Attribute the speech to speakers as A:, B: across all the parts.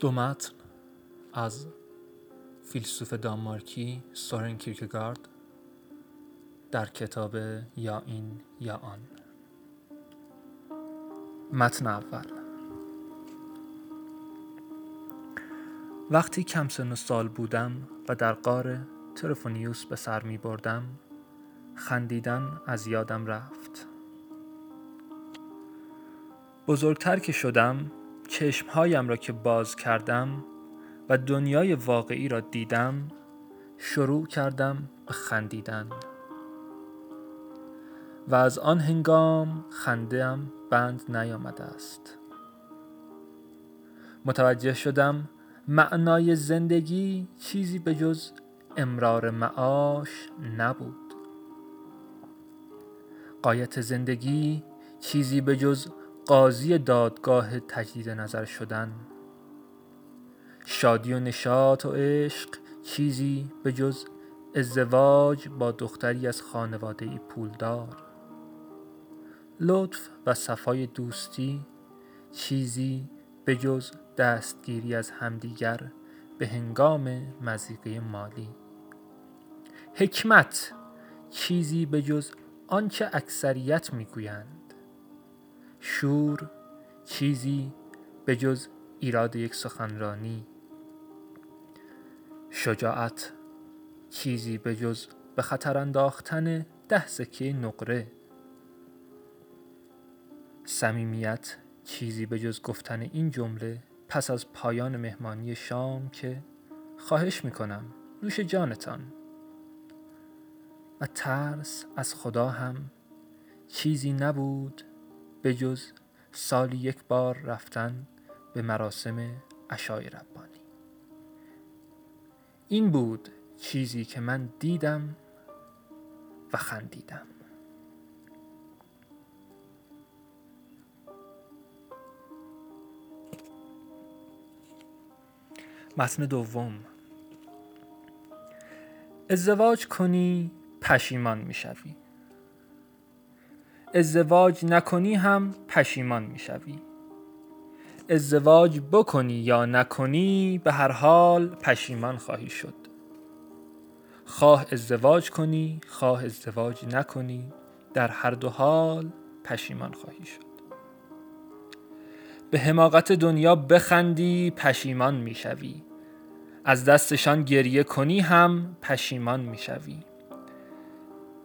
A: دو متن از فیلسوف دانمارکی سورن کیرکگارد در کتاب یا این یا آن. متن اول. وقتی کم سن و سال بودم و در قار ترفونیوس به سر می بردم خندیدن از یادم رفت. بزرگتر که شدم چشمهایم را که باز کردم و دنیای واقعی را دیدم شروع کردم به خندیدن. و از آن هنگام خندهام بند نیامده است. متوجه شدم معنای زندگی چیزی به جز امرار معاش نبود. قایت زندگی چیزی به جز قاضی دادگاه تجدید نظر شدن. شادی و نشاط و عشق چیزی به جز ازدواج با دختری از خانواده پولدار لطف و صفای دوستی چیزی به جز دستگیری از همدیگر به هنگام مزیقه مالی. حکمت چیزی به جز آنچه اکثریت می‌گویند. شور چیزی به جز ایراد یک سخنرانی. شجاعت چیزی به جز به خطر انداختن ده سکه نقره. صمیمیت چیزی به جز گفتن این جمله پس از پایان مهمانی شام که خواهش می‌کنم نوش جانتان. و ترس از خدا هم چیزی نبود به جز سالی یک بار رفتن به مراسم عشای ربانی. این بود چیزی که من دیدم و خندیدم. متن دوم. ازدواج کنی پشیمان می‌شوی. ازدواج نکنی هم پشیمان می‌شوی. ازدواج بکنی یا نکنی به هر حال پشیمان خواهی شد. خواه ازدواج کنی خواه ازدواج نکنی در هر دو حال پشیمان خواهی شد. به حماقت دنیا بخندی پشیمان می‌شوی. از دستشان گریه کنی هم پشیمان می‌شوی.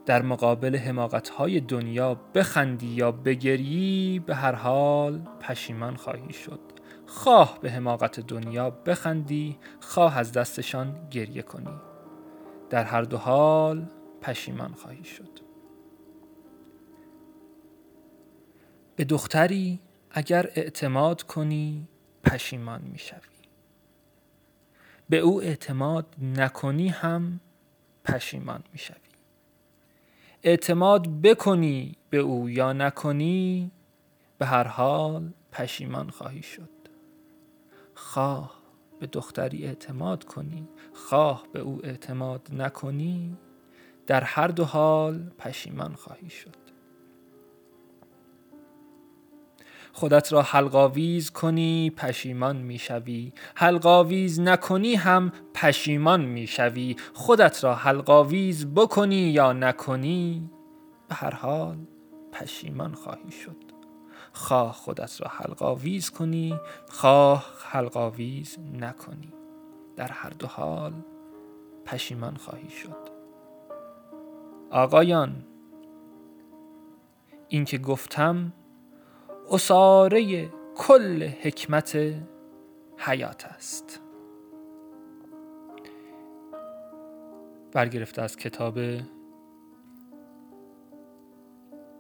A: در مقابل حماقت های دنیا بخندی یا بگریی به هر حال پشیمان خواهی شد. خواه به حماقت دنیا بخندی خواه از دستشان گریه کنی. در هر دو حال پشیمان خواهی شد. به دختری اگر اعتماد کنی پشیمان می‌شوی. به او اعتماد نکنی هم پشیمان می‌شوی. اعتماد بکنی به او یا نکنی به هر حال پشیمان خواهی شد. خواه به دختری اعتماد کنی خواه به او اعتماد نکنی در هر دو حال پشیمان خواهی شد. خودت را حلقاویز کنی پشیمان می‌شوی. حلقاویز نکنی هم پشیمان می‌شوی. خودت را حلقاویز بکنی یا نکنی به هر حال پشیمان خواهی شد. خواه خودت را حلقاویز کنی خواه حلقاویز نکنی. در هر دو حال پشیمان خواهی شد. آقایان این که گفتم اساره کل حکمت حیات است. برگرفته از کتاب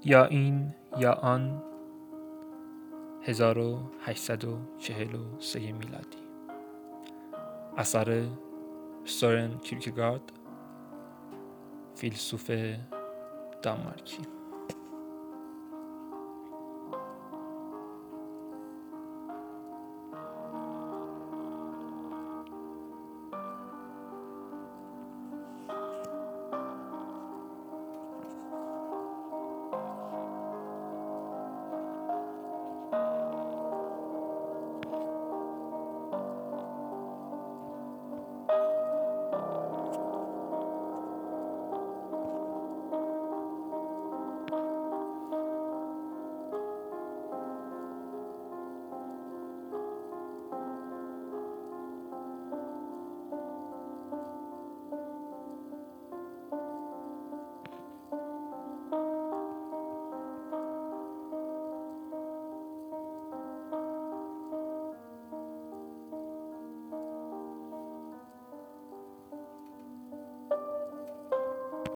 A: یا این یا آن 1843 میلادی. اثر سورن کیرکگارد فیلسوف دانمارکی.